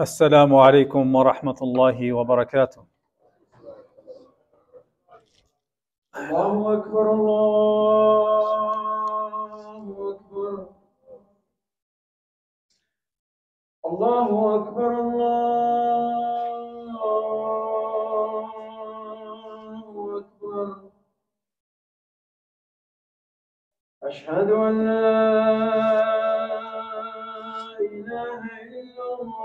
السلام عليكم ورحمة الله وبركاته. الله أكبر الله أكبر. الله أكبر الله أكبر. أشهد أن لا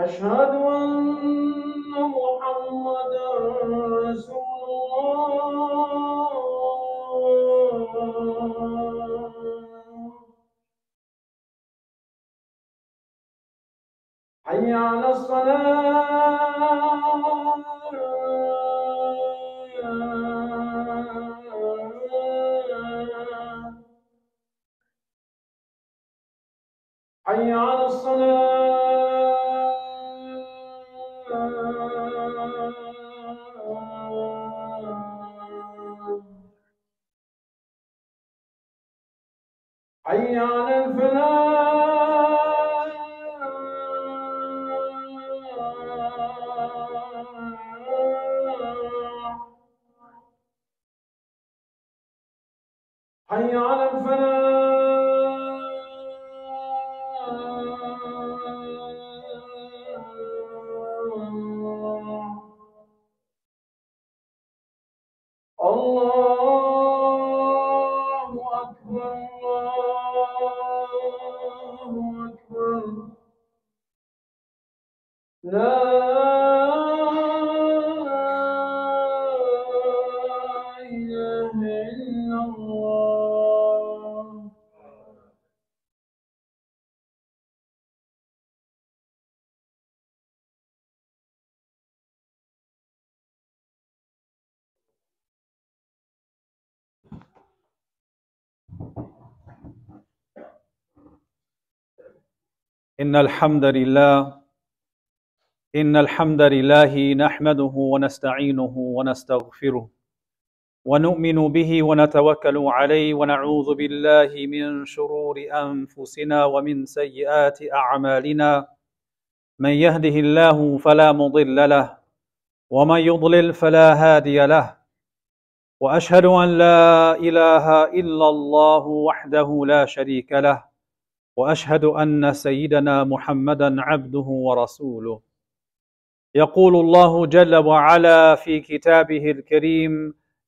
أشهد أن محمدا رسول الله. حي على الصلاة. حي على الصلاة. حي على الفلاح الله. إن الحمد لله إن الحمد لله نحمده ونستعينه ونستغفره. ونؤمن به ونتوكل عليه ونعوذ بالله من شرور أنفسنا ومن سيئات أعمالنا. من يهده الله فلا مضل له ومن يضلل فلا هادي له. وأشهد أن لا إله إلا الله وحده لا شريك له وأشهد أن سيدنا محمدا عبده ورسوله. يقول الله جل وعلا في كتابه الكريم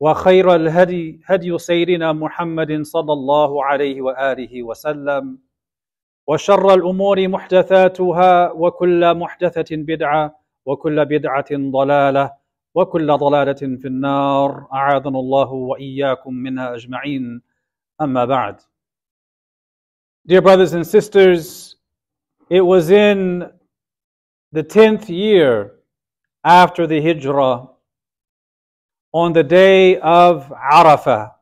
وخير الهدي هدي سيدنا محمد صلى الله عليه وآله وسلم. وشر الأمور محدثاتها وكل محدثة بدعة وكل بدعة ضلالة وكل ضلالة في النار. أعاذنا الله وإياكم منها أجمعين. أما بعد. Dear brothers and sisters, it was in the 10th year after the Hijrah, on the day of Arafah,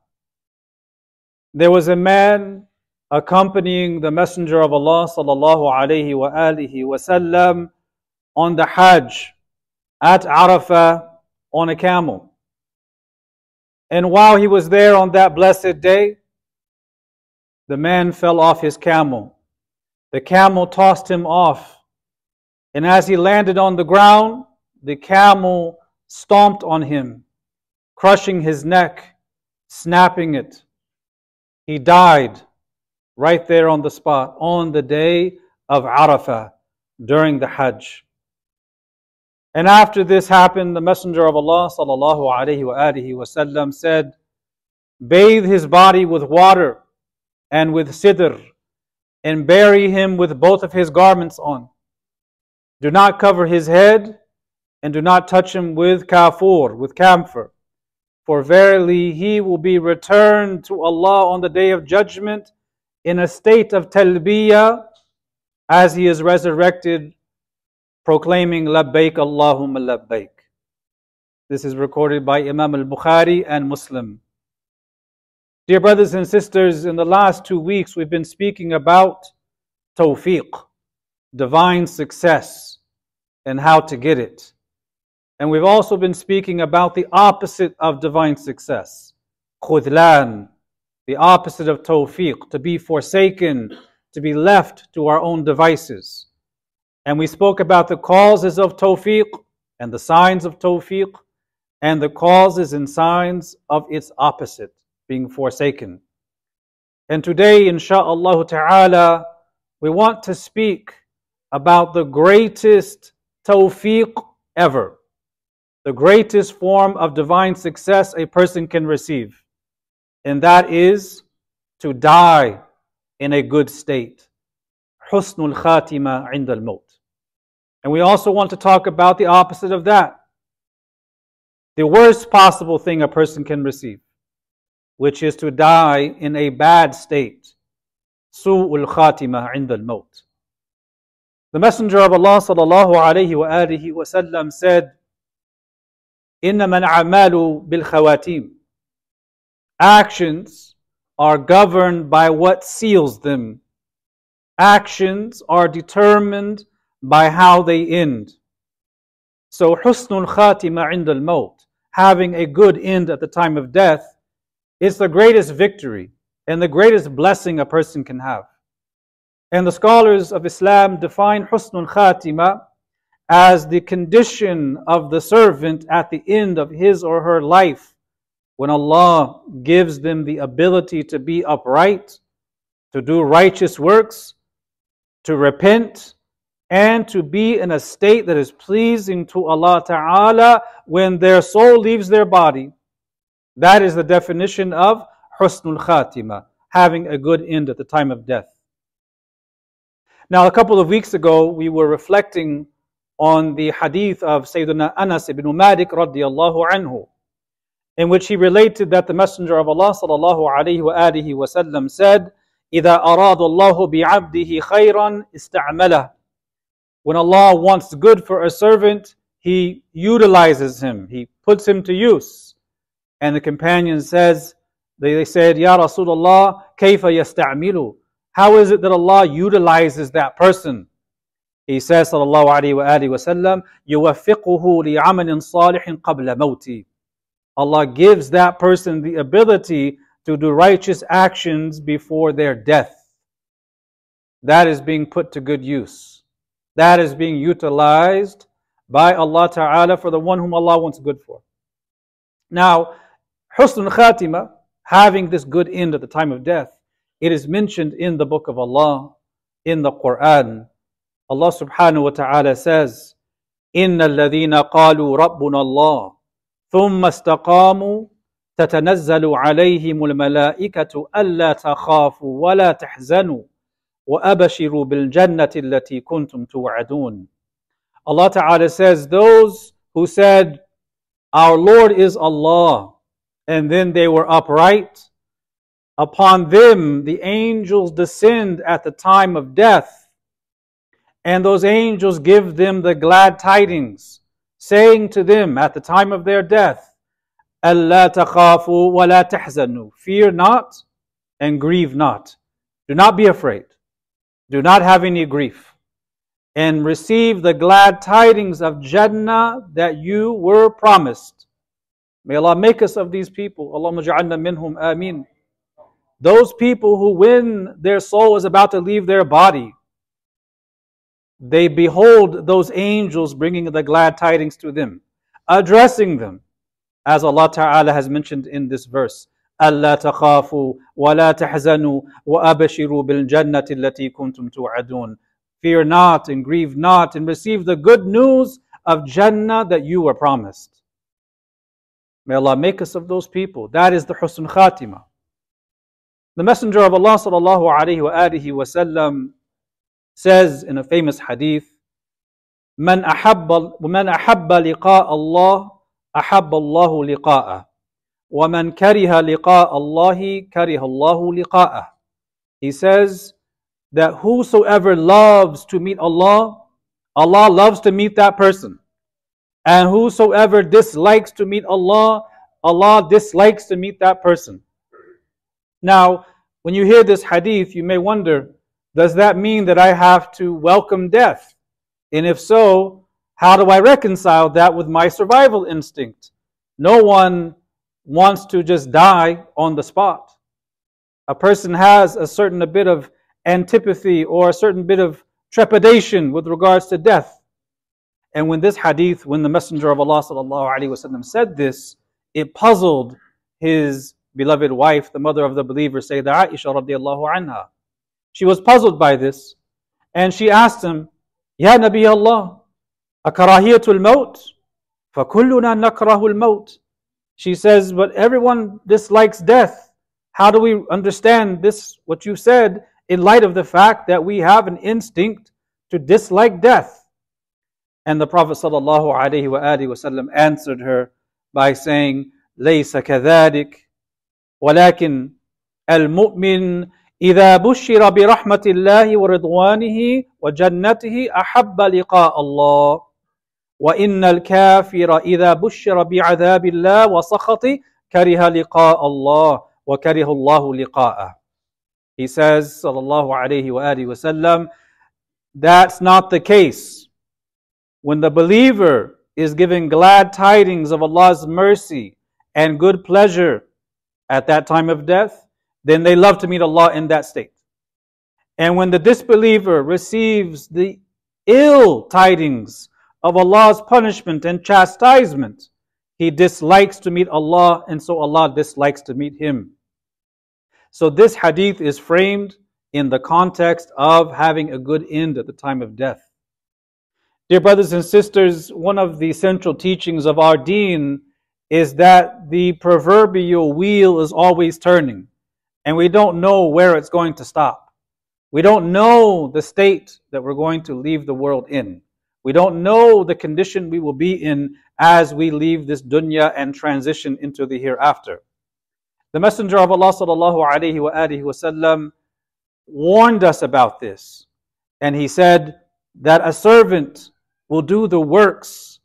there was a man accompanying the Messenger of Allah sallallahu alaihi wa alihi wasallam on the Hajj at Arafah on a camel. And while he was there on that blessed day, the man fell off his camel. The camel tossed him off. And as he landed on the ground, the camel stomped on him, crushing his neck, snapping it. He died right there on the spot on the day of Arafah during the Hajj. And after this happened, the Messenger of Allah wasallam said, Bathe his body with water and with sidr, and bury him with both of his garments on. Do not cover his head, and do not touch him with kafur, with camphor. For verily he will be returned to Allah on the day of judgment in a state of talbiyah as he is resurrected proclaiming Labbaik Allahumma Labbaik. This is recorded by Imam al Bukhari and Muslim. Dear brothers and sisters, in the last two weeks we've been speaking about tawfiq, divine success, and how to get it. And we've also been speaking about the opposite of divine success, khudlan, the opposite of tawfiq, to be forsaken, to be left to our own devices. And we spoke about the causes of tawfiq and the signs of tawfiq and the causes and signs of its opposite, being forsaken. And today, insha'Allah ta'ala, we want to speak about the greatest tawfiq ever, the greatest form of divine success a person can receive. And that is to die in a good state. Husnul khatima indal maut. And we also want to talk about the opposite of that. The worst possible thing a person can receive, which is to die in a bad state. Su'ul khatima indal maut. The Messenger of Allah sallallahu alayhi wa alihi wa sallam said, إنما الأعمال بالخواتيم. Actions are governed by what seals them. Actions are determined by how they end. So husnul khatima ind al maut, having a good end at the time of death, is the greatest victory and the greatest blessing a person can have. And the scholars of Islam define husnul khatima as the condition of the servant at the end of his or her life when Allah gives them the ability to be upright, to do righteous works, to repent, and to be in a state that is pleasing to Allah Ta'ala when their soul leaves their body. That is the definition of husnul khatima, having a good end at the time of death. Now, a couple of weeks ago, we were reflecting on the hadith of Sayyidina Anas ibn Malik radiallahu anhu, in which he related that the Messenger of Allah sallallahu alayhi wa alihi wasallam said, إذا أراد الله بعبده خيرا استعمله when Allah wants good for a servant, He utilizes him, He puts him to use. And the companion says, they, said, Ya Rasulullah, kayfa yasta'milu. How is it that Allah utilizes that person? He says, sallallahu alayhi wa alihi wa sallam, يُوَفِّقُهُ لِعَمَلٍ صَالِحٍ قَبْلَ مَوْتِي. Allah gives that person the ability to do righteous actions before their death. That is being put to good use that is being utilized by Allah Ta'ala for the one whom Allah wants good for. Now, Husn Khatima, having this good end at the time of death, it is mentioned in the book of Allah, in the Quran. Allah subhanahu wa ta'ala says, إن الذين قالوا ربنا الله ثم استقاموا تتنزل عليهم الملائكة ألا تخافوا ولا تحزنوا وَأَبَشِرُوا بِالْجَنَّةِ الَّتِي كُنْتُمْ تُوعَدُونَ Allah Ta'ala says, those who said, Our Lord is Allah, and then they were upright, upon them the angels descend at the time of death, and those angels give them the glad tidings, saying to them at the time of their death, أَلَّا تَخَافُوا وَلَا تَحْزَنُوا Fear not and grieve not. Do not be afraid. Do not have any grief. And receive the glad tidings of Jannah that you were promised. May Allah make us of these people. Allahumma ja'alna minhum ameen. Those people who, when their soul is about to leave their body, they behold those angels bringing the glad tidings to them, addressing them, as Allah Ta'ala has mentioned in this verse. ألا تخافوا ولا تحزنوا وأبشروا بالجنة التي كنتم توعدون Fear not and grieve not and receive the good news of Jannah that you were promised. May Allah make us of those people. That is the Husn Khatimah. The Messenger of Allah sallallahu alayhi wa alihi wasallam says in a famous hadith, من أحب من أحب لقاء الله أحب الله لقاءه ومن كره لقاء الله كره الله لقاءه He says that whosoever loves to meet Allah, Allah loves to meet that person. And whosoever dislikes to meet Allah, Allah dislikes to meet that person. Now, when you hear this hadith, you may wonder, does that mean that I have to welcome death? And if so, how do I reconcile that with my survival instinct? No one wants to just die on the spot. A person has a certain a bit of antipathy or a certain bit of trepidation with regards to death. And when this hadith, when the Messenger of Allah وسلم, said this, it puzzled his beloved wife, the mother of the believer, Sayyidah Aisha radiallahu anha. She was puzzled by this, and she asked him, Ya Nabi Allah, akarahiyatul maut? فَكُلُّنَا نَكْرَهُ الْمَوْتِ She says, but everyone dislikes death. How do we understand this, what you said, in light of the fact that we have an instinct to dislike death? And the Prophet ﷺ answered her by saying, ليس كذلك ولكن المؤمن إذا بشر برحمة الله ورضوانه وجنته أحب لقاء الله وإن الكافر إذا بشر بعذاب الله وسخطه كره لقاء الله وكره الله لقاءه He says, sallallahu alayhi wa alihi wasallam, that's not the case. When the believer is giving glad tidings of Allah's mercy and good pleasure at that time of death, then they love to meet Allah in that state. And when the disbeliever receives the ill tidings of Allah's punishment and chastisement, he dislikes to meet Allah, and so Allah dislikes to meet him. So this hadith is framed in the context of having a good end at the time of death. Dear brothers and sisters, one of the central teachings of our deen is that the proverbial wheel is always turning, and we don't know where it's going to stop. We don't know the state that we're going to leave the world in. We don't know the condition we will be in as we leave this dunya and transition into the hereafter. The Messenger of Allah sallallahu alaihi wasallam warned us about this. And he said that a servant will do the works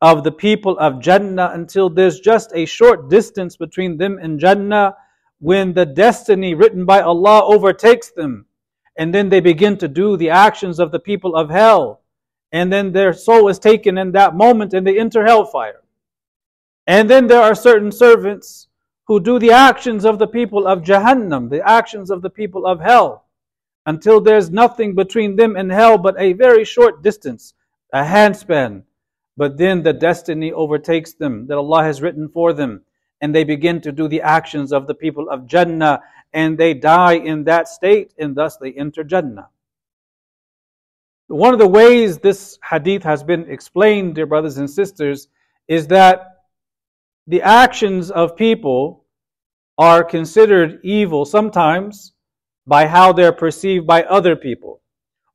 of the people of Jannah until there's just a short distance between them and Jannah when the destiny written by Allah overtakes them. And then they begin to do the actions of the people of hell. And then their soul is taken in that moment and they enter hellfire. And then there are certain servants who do the actions of the people of Jahannam, the actions of the people of hell, until there's nothing between them and hell but a very short distance, a handspan. But then the destiny overtakes them that Allah has written for them, and they begin to do the actions of the people of Jannah, and they die in that state, and thus they enter Jannah. One of the ways this hadith has been explained, dear brothers and sisters, is that the actions of people are considered evil sometimes by how they're perceived by other people,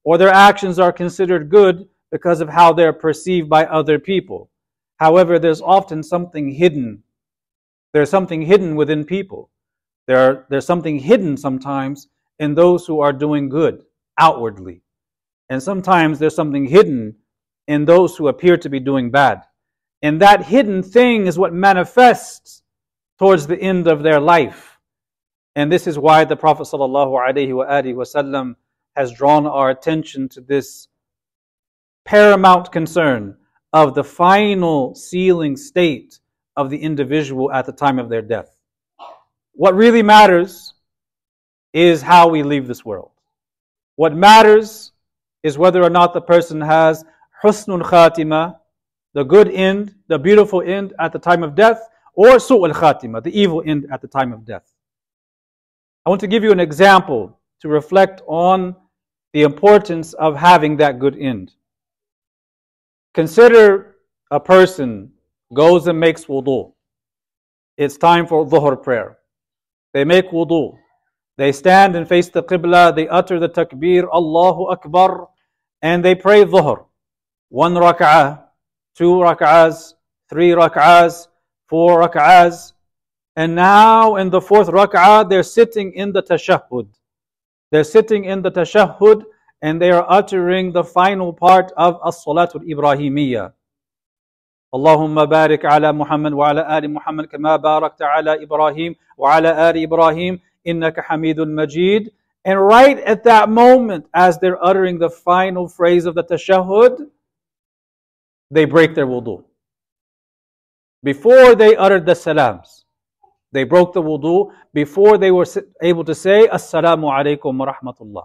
or their actions are considered good because of how they're perceived by other people. However, there's often something hidden. There's something hidden within people. There are, there's something hidden sometimes in those who are doing good outwardly. And sometimes there's something hidden in those who appear to be doing bad. And that hidden thing is what manifests towards the end of their life. And this is why the Prophet ﷺ has drawn our attention to this paramount concern of the final sealing state of the individual at the time of their death. What really matters is how we leave this world. What matters is whether or not the person has husnul khatima, the good end, the beautiful end at the time of death, or su'al khatima, the evil end at the time of death. I want to give you an example to reflect on the importance of having that good end. Consider a person goes and makes wudu, it's time for dhuhr prayer. They make wudu. They stand and face the qibla, they utter the takbir, Allahu Akbar, and they pray dhuhr. One rak'ah, two rak'ahs, three rak'ahs, four rak'ahs. And now in the fourth rak'ah, they're sitting in the tashahhud. They're sitting in the tashahhud and they are uttering the final part of as-salatul ibrahimiyya. اللهم بارك على محمد وعلى آل محمد كما باركت على إبراهيم وعلى آل إبراهيم إنك حميد مجيد and right at that moment as they're uttering the final phrase of the tashahhud they break their wudu before they uttered the salams they broke the wudu before they were able to say assalamu alaikum wa rahmatullah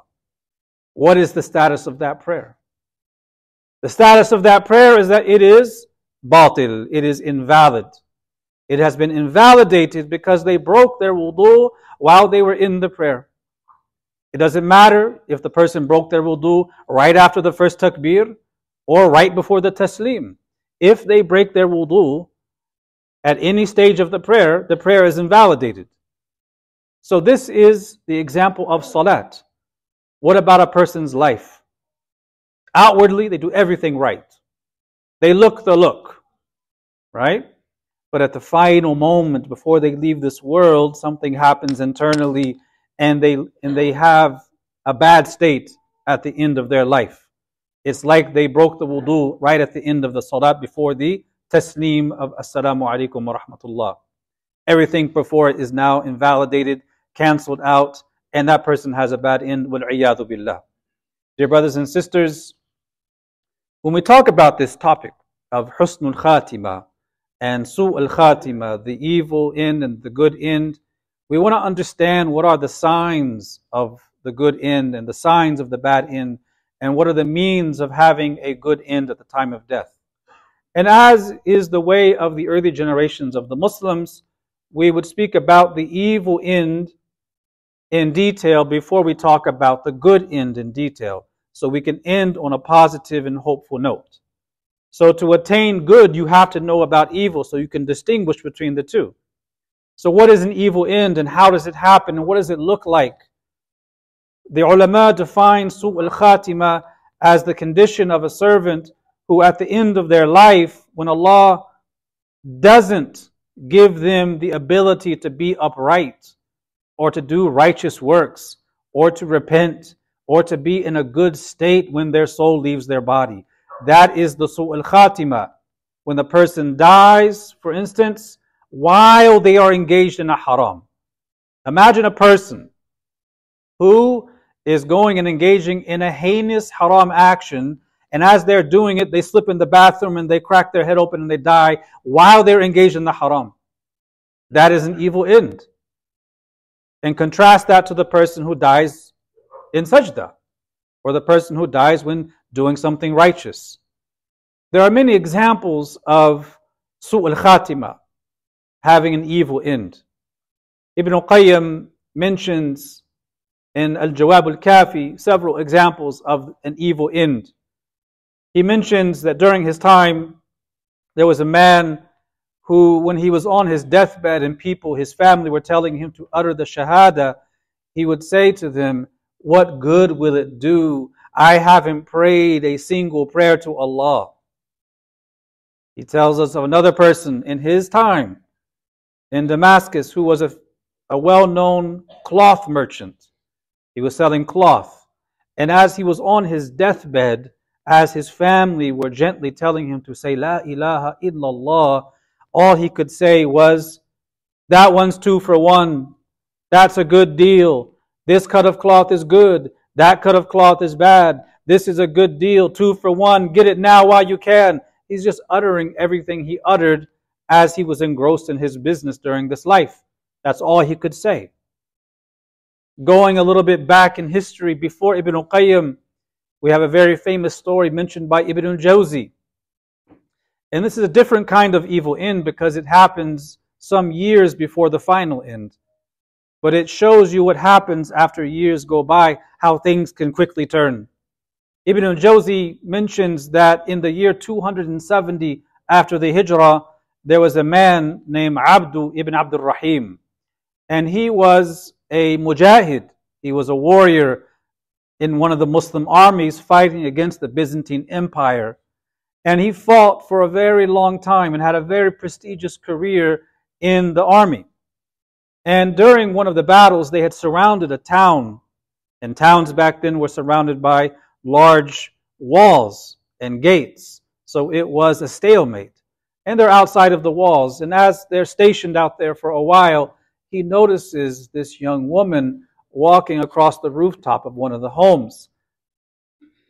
what is the status of that prayer the status of that prayer is that it is batil, it is invalid. It has been invalidated because they broke their wudu while they were in the prayer. It doesn't matter if the person broke their wudu right after the first takbir or right before the taslim. If they break their wudu at any stage of the prayer, the prayer is invalidated. So this is the example of salat. What about a person's life? Outwardly, they do everything right. They look the look, right? But at the final moment before they leave this world, something happens internally and they and they have a bad state at the end of their life. It's like they broke the wudu right at the end of the salat before the taslim of assalamu alaikum wa rahmatullah. Everything before it is now invalidated, cancelled out, and that person has a bad end. Wal billah. Dear brothers and sisters, when we talk about this topic of husnul khatima and su al khatima, the evil end and the good end, we want to understand what are the signs of the good end and the signs of the bad end, and what are the means of having a good end at the time of death. And as is the way of the early generations of the Muslims, we would speak about the evil end in detail before we talk about the good end in detail so we can end on a positive and hopeful note. So to attain good, you have to know about evil so you can distinguish between the two. So what is an evil end and how does it happen and what does it look like? The ulama define su' al-khatima as the condition of a servant who at the end of their life, when Allah doesn't give them the ability to be upright or to do righteous works or to repent or to be in a good state when their soul leaves their body. That is the su'al khatima. When the person dies, for instance, while they are engaged in a haram. Imagine a person who is going and engaging in a heinous haram action, and as they're doing it, they slip in the bathroom and they crack their head open and they die while they're engaged in the haram. That is an evil end. And contrast that to the person who dies in sajda, or the person who dies when doing something righteous. There are many examples of su'ul khatima, having an evil end. Ibn Qayyim mentions in Al Jawab al Kafi several examples of an evil end. He mentions that during his time, there was a man who, when he was on his deathbed and people, his family, were telling him to utter the Shahada, he would say to them, what good will it do? I haven't prayed a single prayer to Allah. He tells us of another person in his time in Damascus who was a, a well known cloth merchant. He was selling cloth. And as he was on his deathbed, as his family were gently telling him to say, La ilaha illallah, all he could say was, That one's two for one. That's a good deal. This cut of cloth is good. That cut of cloth is bad. This is a good deal. Two for one. Get it now while you can. He's just uttering everything he uttered as he was engrossed in his business during this life. That's all he could say. Going a little bit back in history, before Ibn Qayyim, we have a very famous story mentioned by Ibn al-Jawzi. And this is a different kind of evil end because it happens some years before the final end but it shows you what happens after years go by, how things can quickly turn. Ibn al-Jawzi mentions that in the year 270 after the hijrah, there was a man named Abdu ibn Abdul Rahim. And he was a mujahid. He was a warrior in one of the Muslim armies fighting against the Byzantine Empire. And he fought for a very long time and had a very prestigious career in the army. And during one of the battles, they had surrounded a town. And towns back then were surrounded by large walls and gates. So it was a stalemate. And they're outside of the walls. And as they're stationed out there for a while, he notices this young woman walking across the rooftop of one of the homes.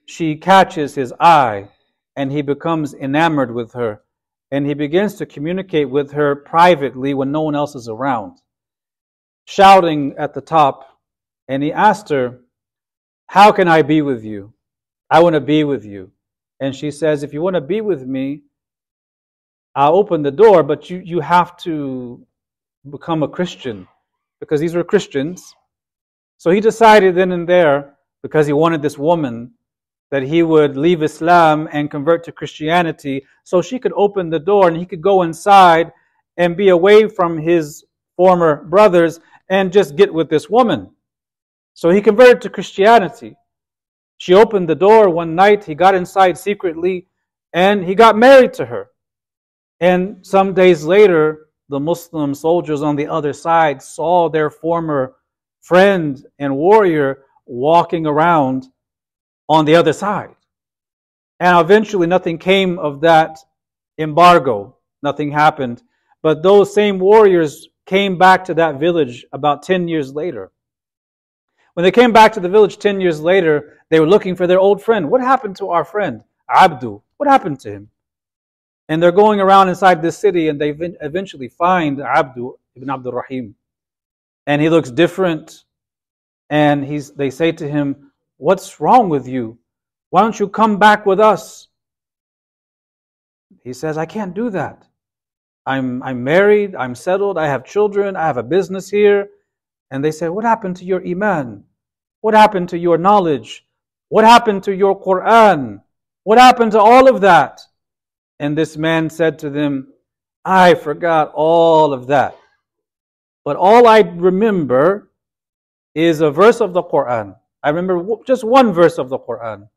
She catches his eye and he becomes enamored with her. And he begins to communicate with her privately when no one else is around shouting at the top, and he asked her, How can I be with you? I want to be with you. And she says, If you want to be with me, I'll open the door, but you, you have to become a Christian because these were Christians. So he decided then and there, because he wanted this woman, that he would leave Islam and convert to Christianity so she could open the door and he could go inside and be away from his former brothers and just get with this woman. So he converted to Christianity. She opened the door one night, he got inside secretly, and he got married to her. And some days later, the Muslim soldiers on the other side saw their former friend and warrior walking around on the other side. And eventually, nothing came of that embargo. Nothing happened. But those same warriors came back to that village about 10 years later. When they came back to the village 10 years later, they were looking for their old friend. What happened to our friend, Abdu? What happened to him? And they're going around inside this city and they eventually find Abdu ibn Abdul Rahim. And he looks different. And he's, they say to him, What's wrong with you? Why don't you come back with us? He says, I can't do that. I'm, I'm married, I'm settled, I have children, I have a business here. And they say, What happened to your Iman? What happened to your knowledge? What happened to your Quran? What happened to all of that? And this man said to them, I forgot all of that. But all I remember is a verse of the Quran. I remember just one verse of the Quran.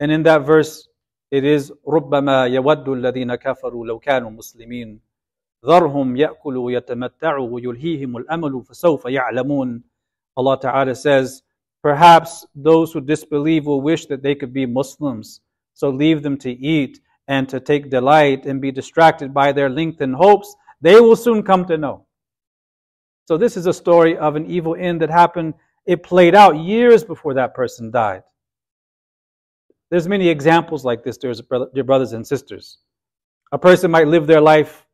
And in that verse, it is ربما يود الذين كفروا لو كانوا مسلمين ذرهم يأكلوا ويتمتعوا ويلهيهم الأمل فسوف يعلمون Allah Ta'ala says, Perhaps those who disbelieve will wish that they could be Muslims. So leave them to eat and to take delight and be distracted by their lengthened hopes. They will soon come to know. So this is a story of an evil end that happened. It played out years before that person died. There's many examples like this, dear brothers and sisters. A person might live their life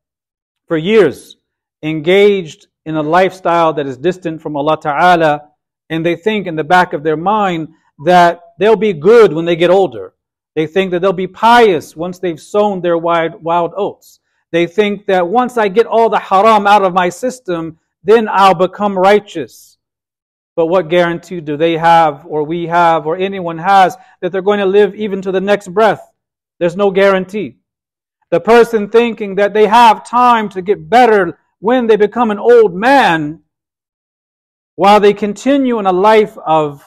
for years engaged in a lifestyle that is distant from Allah Ta'ala, and they think in the back of their mind that they'll be good when they get older. They think that they'll be pious once they've sown their wild, wild oats. They think that once I get all the haram out of my system, then I'll become righteous. But what guarantee do they have, or we have, or anyone has, that they're going to live even to the next breath? There's no guarantee. The person thinking that they have time to get better when they become an old man, while they continue in a life of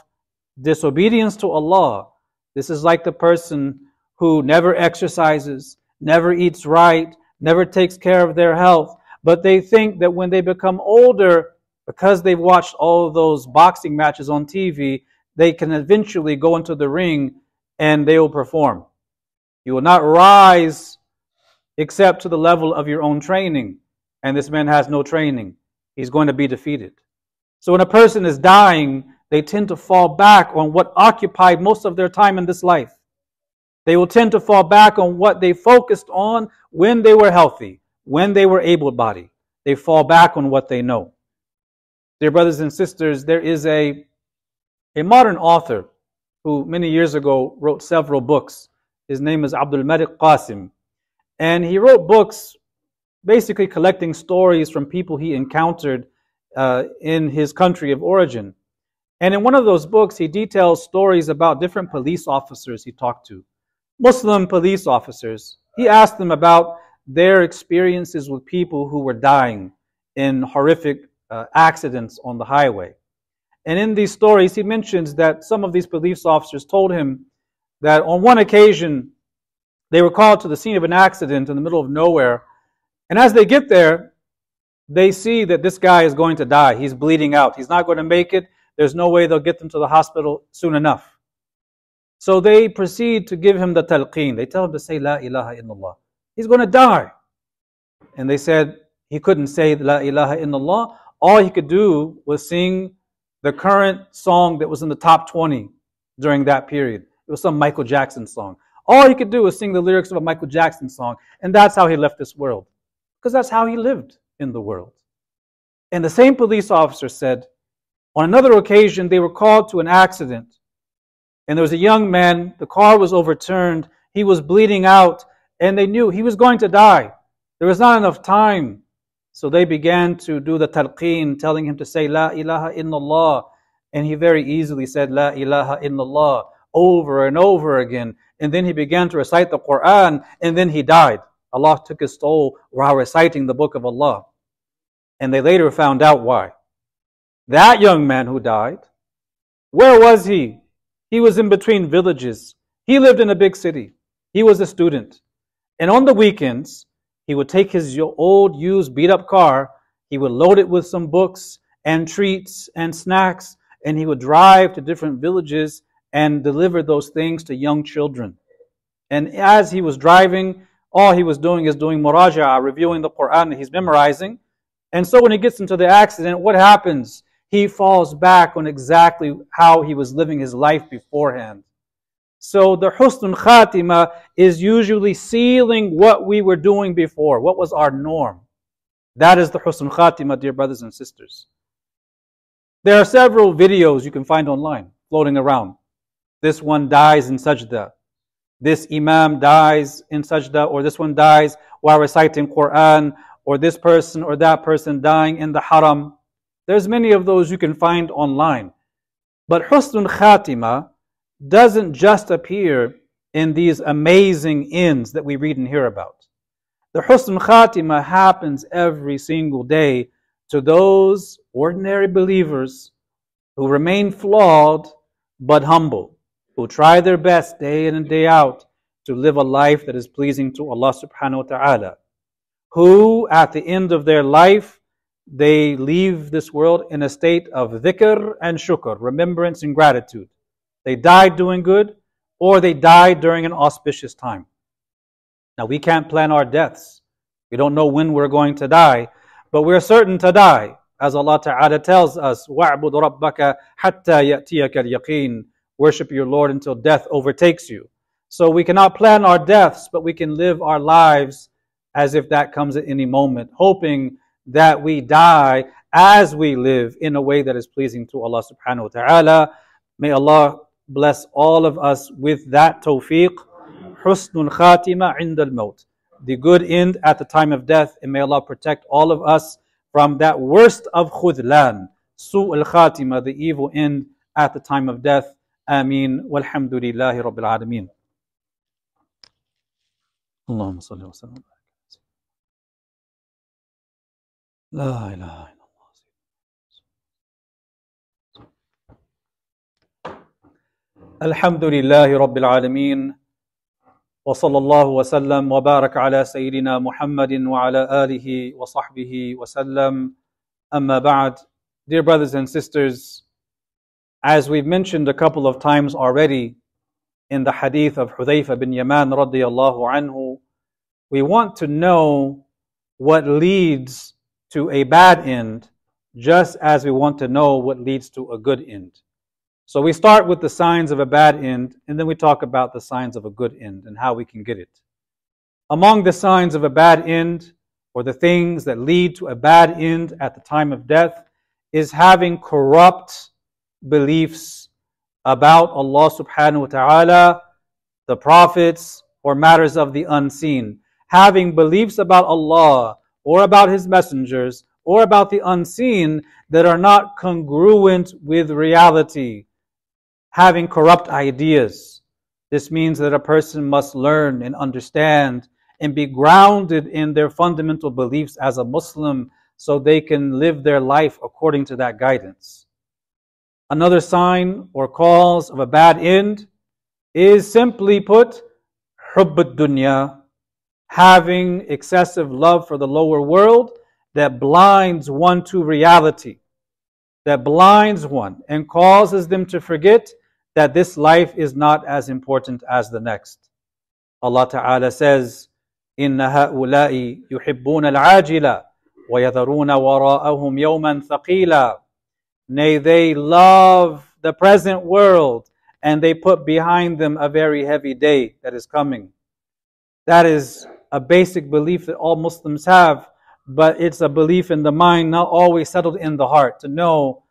disobedience to Allah. This is like the person who never exercises, never eats right, never takes care of their health, but they think that when they become older, because they've watched all those boxing matches on TV, they can eventually go into the ring and they will perform. You will not rise except to the level of your own training. And this man has no training. He's going to be defeated. So when a person is dying, they tend to fall back on what occupied most of their time in this life. They will tend to fall back on what they focused on when they were healthy, when they were able bodied. They fall back on what they know. Dear brothers and sisters, there is a, a modern author who many years ago wrote several books. His name is Abdul Malik Qasim. And he wrote books basically collecting stories from people he encountered uh, in his country of origin. And in one of those books, he details stories about different police officers he talked to, Muslim police officers. He asked them about their experiences with people who were dying in horrific uh, accidents on the highway. And in these stories, he mentions that some of these police officers told him that on one occasion they were called to the scene of an accident in the middle of nowhere. And as they get there, they see that this guy is going to die. He's bleeding out. He's not going to make it. There's no way they'll get him to the hospital soon enough. So they proceed to give him the talqeen. They tell him to say La ilaha illallah. He's going to die. And they said he couldn't say La ilaha illallah. All he could do was sing the current song that was in the top 20 during that period. It was some Michael Jackson song. All he could do was sing the lyrics of a Michael Jackson song. And that's how he left this world. Because that's how he lived in the world. And the same police officer said, on another occasion, they were called to an accident. And there was a young man, the car was overturned, he was bleeding out, and they knew he was going to die. There was not enough time. So they began to do the talqeen, telling him to say, La ilaha illallah. And he very easily said, La ilaha illallah, over and over again. And then he began to recite the Quran, and then he died. Allah took his soul while reciting the book of Allah. And they later found out why. That young man who died, where was he? He was in between villages. He lived in a big city. He was a student. And on the weekends, he would take his old, used, beat up car, he would load it with some books and treats and snacks, and he would drive to different villages and deliver those things to young children. And as he was driving, all he was doing is doing muraja'a, reviewing the Quran that he's memorizing. And so when he gets into the accident, what happens? He falls back on exactly how he was living his life beforehand. So the husnul khatima is usually sealing what we were doing before, what was our norm. That is the husnul khatima, dear brothers and sisters. There are several videos you can find online floating around. This one dies in sajda this imam dies in sajda, or this one dies while reciting Quran, or this person or that person dying in the haram. There's many of those you can find online. But husnul khatima doesn't just appear in these amazing ends that we read and hear about. The husnul khatima happens every single day to those ordinary believers who remain flawed but humble who try their best day in and day out to live a life that is pleasing to Allah subhanahu wa ta'ala. Who at the end of their life, they leave this world in a state of dhikr and shukr, remembrance and gratitude. They died doing good, or they died during an auspicious time. Now we can't plan our deaths. We don't know when we're going to die, but we're certain to die. As Allah Ta'ala tells us, وَاعْبُدْ رَبَّكَ حَتَّى يَأْتِيَكَ الْيَقِينَ worship your Lord until death overtakes you. So we cannot plan our deaths, but we can live our lives as if that comes at any moment, hoping that we die as we live in a way that is pleasing to Allah subhanahu wa ta'ala. May Allah bless all of us with that tawfiq. Husnul khatima inda al-maut. The good end at the time of death. And may Allah protect all of us from that worst of khudlan, su al-khatima, the evil end at the time of death. آمين. والحمد لله رب العالمين. اللهم صل وسلم. لا إله إلا الله. الحمد لله رب العالمين. وصلى الله وسلم وبارك على سيدنا محمد وعلى آله وصحبه وسلم. أما بعد Dear brothers and sisters, As we've mentioned a couple of times already in the hadith of Hudayfa bin Yaman radiallahu anhu, we want to know what leads to a bad end just as we want to know what leads to a good end. So we start with the signs of a bad end and then we talk about the signs of a good end and how we can get it. Among the signs of a bad end or the things that lead to a bad end at the time of death is having corrupt beliefs about Allah subhanahu wa ta'ala, the prophets, or matters of the unseen. Having beliefs about Allah or about His messengers or about the unseen that are not congruent with reality. Having corrupt ideas. This means that a person must learn and understand and be grounded in their fundamental beliefs as a Muslim so they can live their life according to that guidance. Another sign or cause of a bad end is simply put, hubb dunya, having excessive love for the lower world that blinds one to reality, that blinds one and causes them to forget that this life is not as important as the next. Allah Ta'ala says, إن هؤلاء يحبون العاجلة ويذرون وراءهم يوما ثقيلا Nay, they love the present world and they put behind them a very heavy day that is coming. That is a basic belief that all Muslims have, but it's a belief in the mind, not always settled in the heart, to know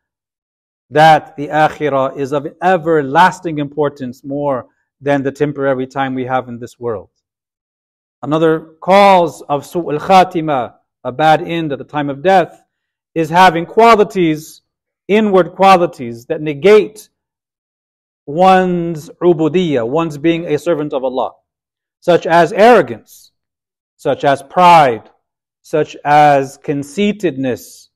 that the akhirah is of everlasting importance more than the temporary time we have in this world. Another cause of su'ul khatima, a bad end at the time of death, is having qualities, inward qualities that negate one's ubudiyah, one's being a servant of Allah, such as arrogance, such as pride, such as conceitedness,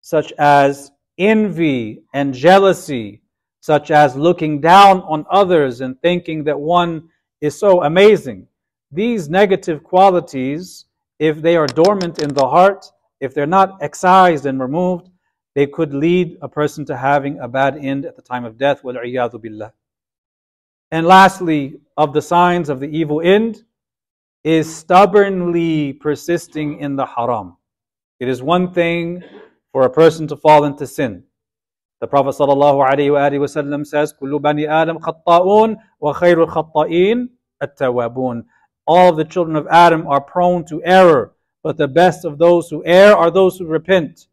such as envy and jealousy, such as looking down on others and thinking that one is so amazing. These negative qualities, if they are dormant in the heart, if they're not excised and removed, they could lead a person to having a bad end at the time of death. billah. And lastly, of the signs of the evil end is stubbornly persisting in the haram. It is one thing for a person to fall into sin. The Prophet ﷺ says, كل بني آدم خطاؤون وخير الخطائين التوابون. All of the children of Adam are prone to error, but the best of those who err are those who repent.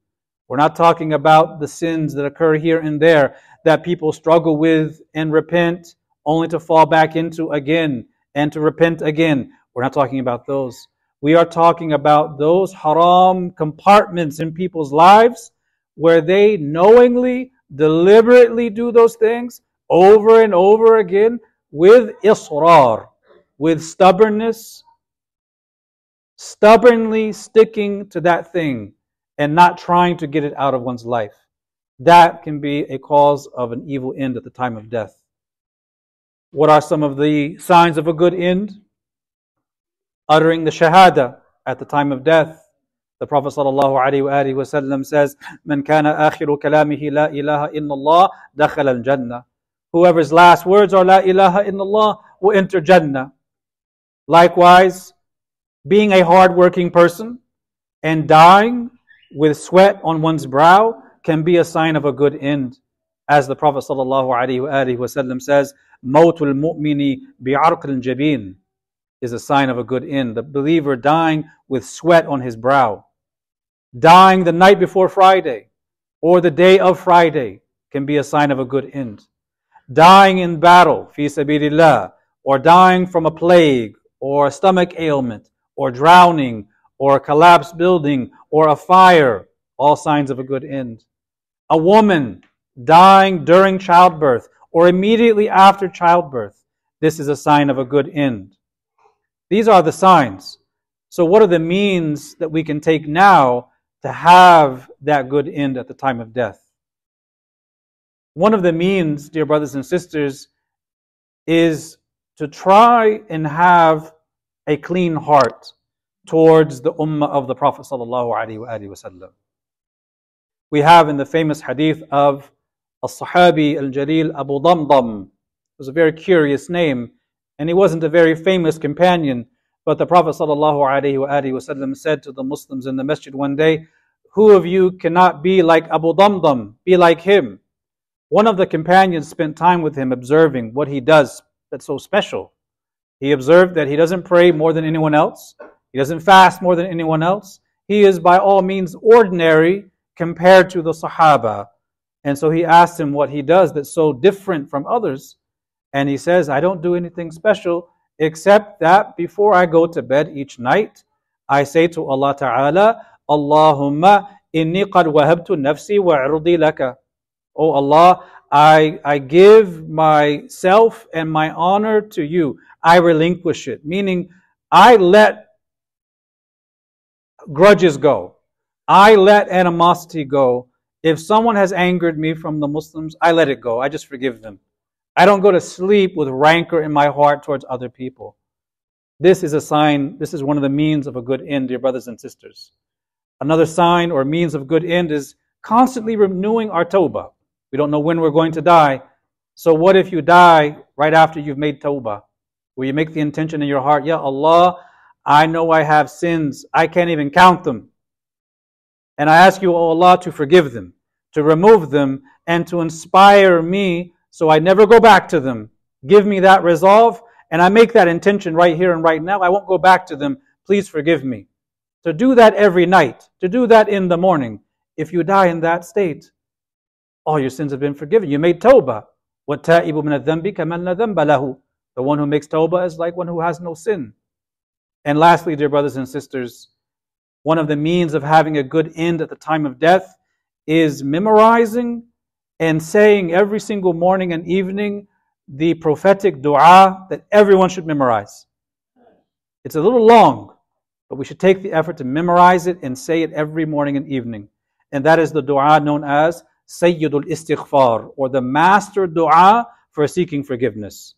We're not talking about the sins that occur here and there that people struggle with and repent only to fall back into again and to repent again. We're not talking about those. We are talking about those haram compartments in people's lives where they knowingly, deliberately do those things over and over again with israr, with stubbornness, stubbornly sticking to that thing and not trying to get it out of one's life. That can be a cause of an evil end at the time of death. What are some of the signs of a good end? uttering the shahada at the time of death. The Prophet ﷺ says, "Man kana akhiru kalamihi la ilaha illallah dakhala al-jannah." Whoever's last words are la ilaha illallah will enter Jannah. Likewise, being a hard-working person and dying with sweat on one's brow can be a sign of a good end. As the Prophet ﷺ says, "Mawtul mu'mini bi'arq al-jabin." is a sign of a good end. The believer dying with sweat on his brow, dying the night before Friday or the day of Friday can be a sign of a good end. Dying in battle, fi sabilillah, or dying from a plague or a stomach ailment or drowning or a collapsed building or a fire, all signs of a good end. A woman dying during childbirth or immediately after childbirth, this is a sign of a good end. These are the signs. So, what are the means that we can take now to have that good end at the time of death? One of the means, dear brothers and sisters, is to try and have a clean heart towards the ummah of the Prophet ﷺ. We have in the famous hadith of As-Sahabi Al-Jalil Abu Damdam. It was a very curious name and he wasn't a very famous companion. But the Prophet ﷺ said to the Muslims in the masjid one day, Who of you cannot be like Abu Damdam, be like him? One of the companions spent time with him observing what he does that's so special. He observed that he doesn't pray more than anyone else, he doesn't fast more than anyone else. He is by all means ordinary compared to the Sahaba. And so he asked him what he does that's so different from others. And he says, I don't do anything special except that before I go to bed each night, I say to Allah Ta'ala, Allahumma inni qad wahabtu nafsi wa irdi laka. Oh Allah, I, I give myself and my honor to you. I relinquish it. Meaning, I let grudges go. I let animosity go. If someone has angered me from the Muslims, I let it go. I just forgive them. I don't go to sleep with rancor in my heart towards other people. This is a sign, this is one of the means of a good end, dear brothers and sisters. Another sign or means of good end is constantly renewing our tawbah. We don't know when we're going to die. So what if you die right after you've made tawbah? Where you make the intention in your heart, Ya Allah, I know I have sins. I can't even count them. And I ask you, O Allah, to forgive them, to remove them, and to inspire me so I never go back to them. Give me that resolve, and I make that intention right here and right now. I won't go back to them. Please forgive me. To do that every night, to do that in the morning. If you die in that state, all your sins have been forgiven. You made tawbah. وَالتَّائِبُ مِنَ الذَّنْبِ كَمَنْ لَا ذَنْبَ لَهُ The one who makes tawbah is like one who has no sin. And lastly, dear brothers and sisters, one of the means of having a good end at the time of death is memorizing and saying every single morning and evening the prophetic dua that everyone should memorize. It's a little long, but we should take the effort to memorize it and say it every morning and evening. And that is the dua known as Sayyidul Istighfar, or the master dua for seeking forgiveness.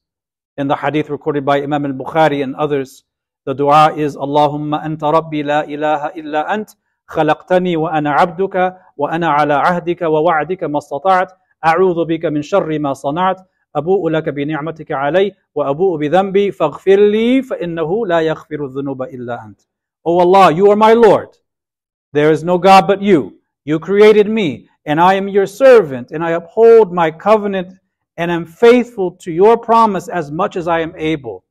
In the hadith recorded by Imam al Bukhari and others, the dua is Allahumma anta rabbi la ilaha illa ant خلقتني وأنا عبدك وأنا على عهدك ووعدك ما استطعت أعوذ بك من شر ما صنعت أبوء لك بنعمتك علي وأبوء بذنبي فاغفر لي فإنه لا يغفر الذنوب إلا أنت O Allah, you are my Lord. There is no God but you. You created me, and I am your servant, and I uphold my covenant and am faithful to your promise as much as I am able.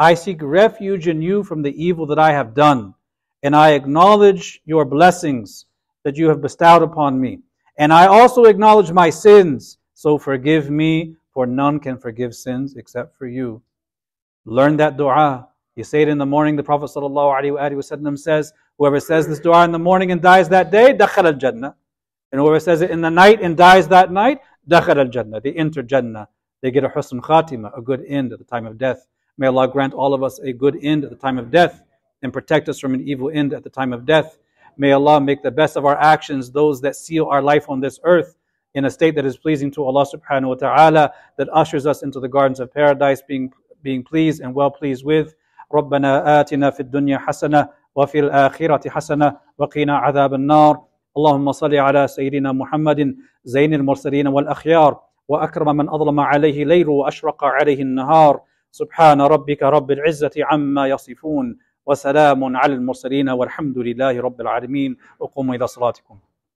I seek refuge in you from the evil that I have done, and I acknowledge your blessings that you have bestowed upon me. And I also acknowledge my sins, so forgive me, for none can forgive sins except for you. Learn that dua. You say it in the morning. The Prophet ﷺ says, Whoever says this dua in the morning and dies that day, dakhal al jannah. And whoever says it in the night and dies that night, dakhal al jannah. They enter jannah. They get a husn khatima, a good end at the time of death. May Allah grant all of us a good end at the time of death and protect us from an evil end at the time of death. May Allah make the best of our actions those that seal our life on this earth in a state that is pleasing to Allah subhanahu wa ta'ala, that ushers us into the gardens of paradise, being, being pleased and well pleased with. ربنا آتنا في الدنيا حسنة وفي الآخرة حسنة وقنا عذاب النار اللهم صل على سيدنا محمد زين المرسلين والأخيار وأكرم من أظلم عليه ليل وأشرق عليه النهار سبحان ربك رب العزة عما يصفون وسلام على المرسلين والحمد لله رب العالمين. وقوموا إلى صلاتكم.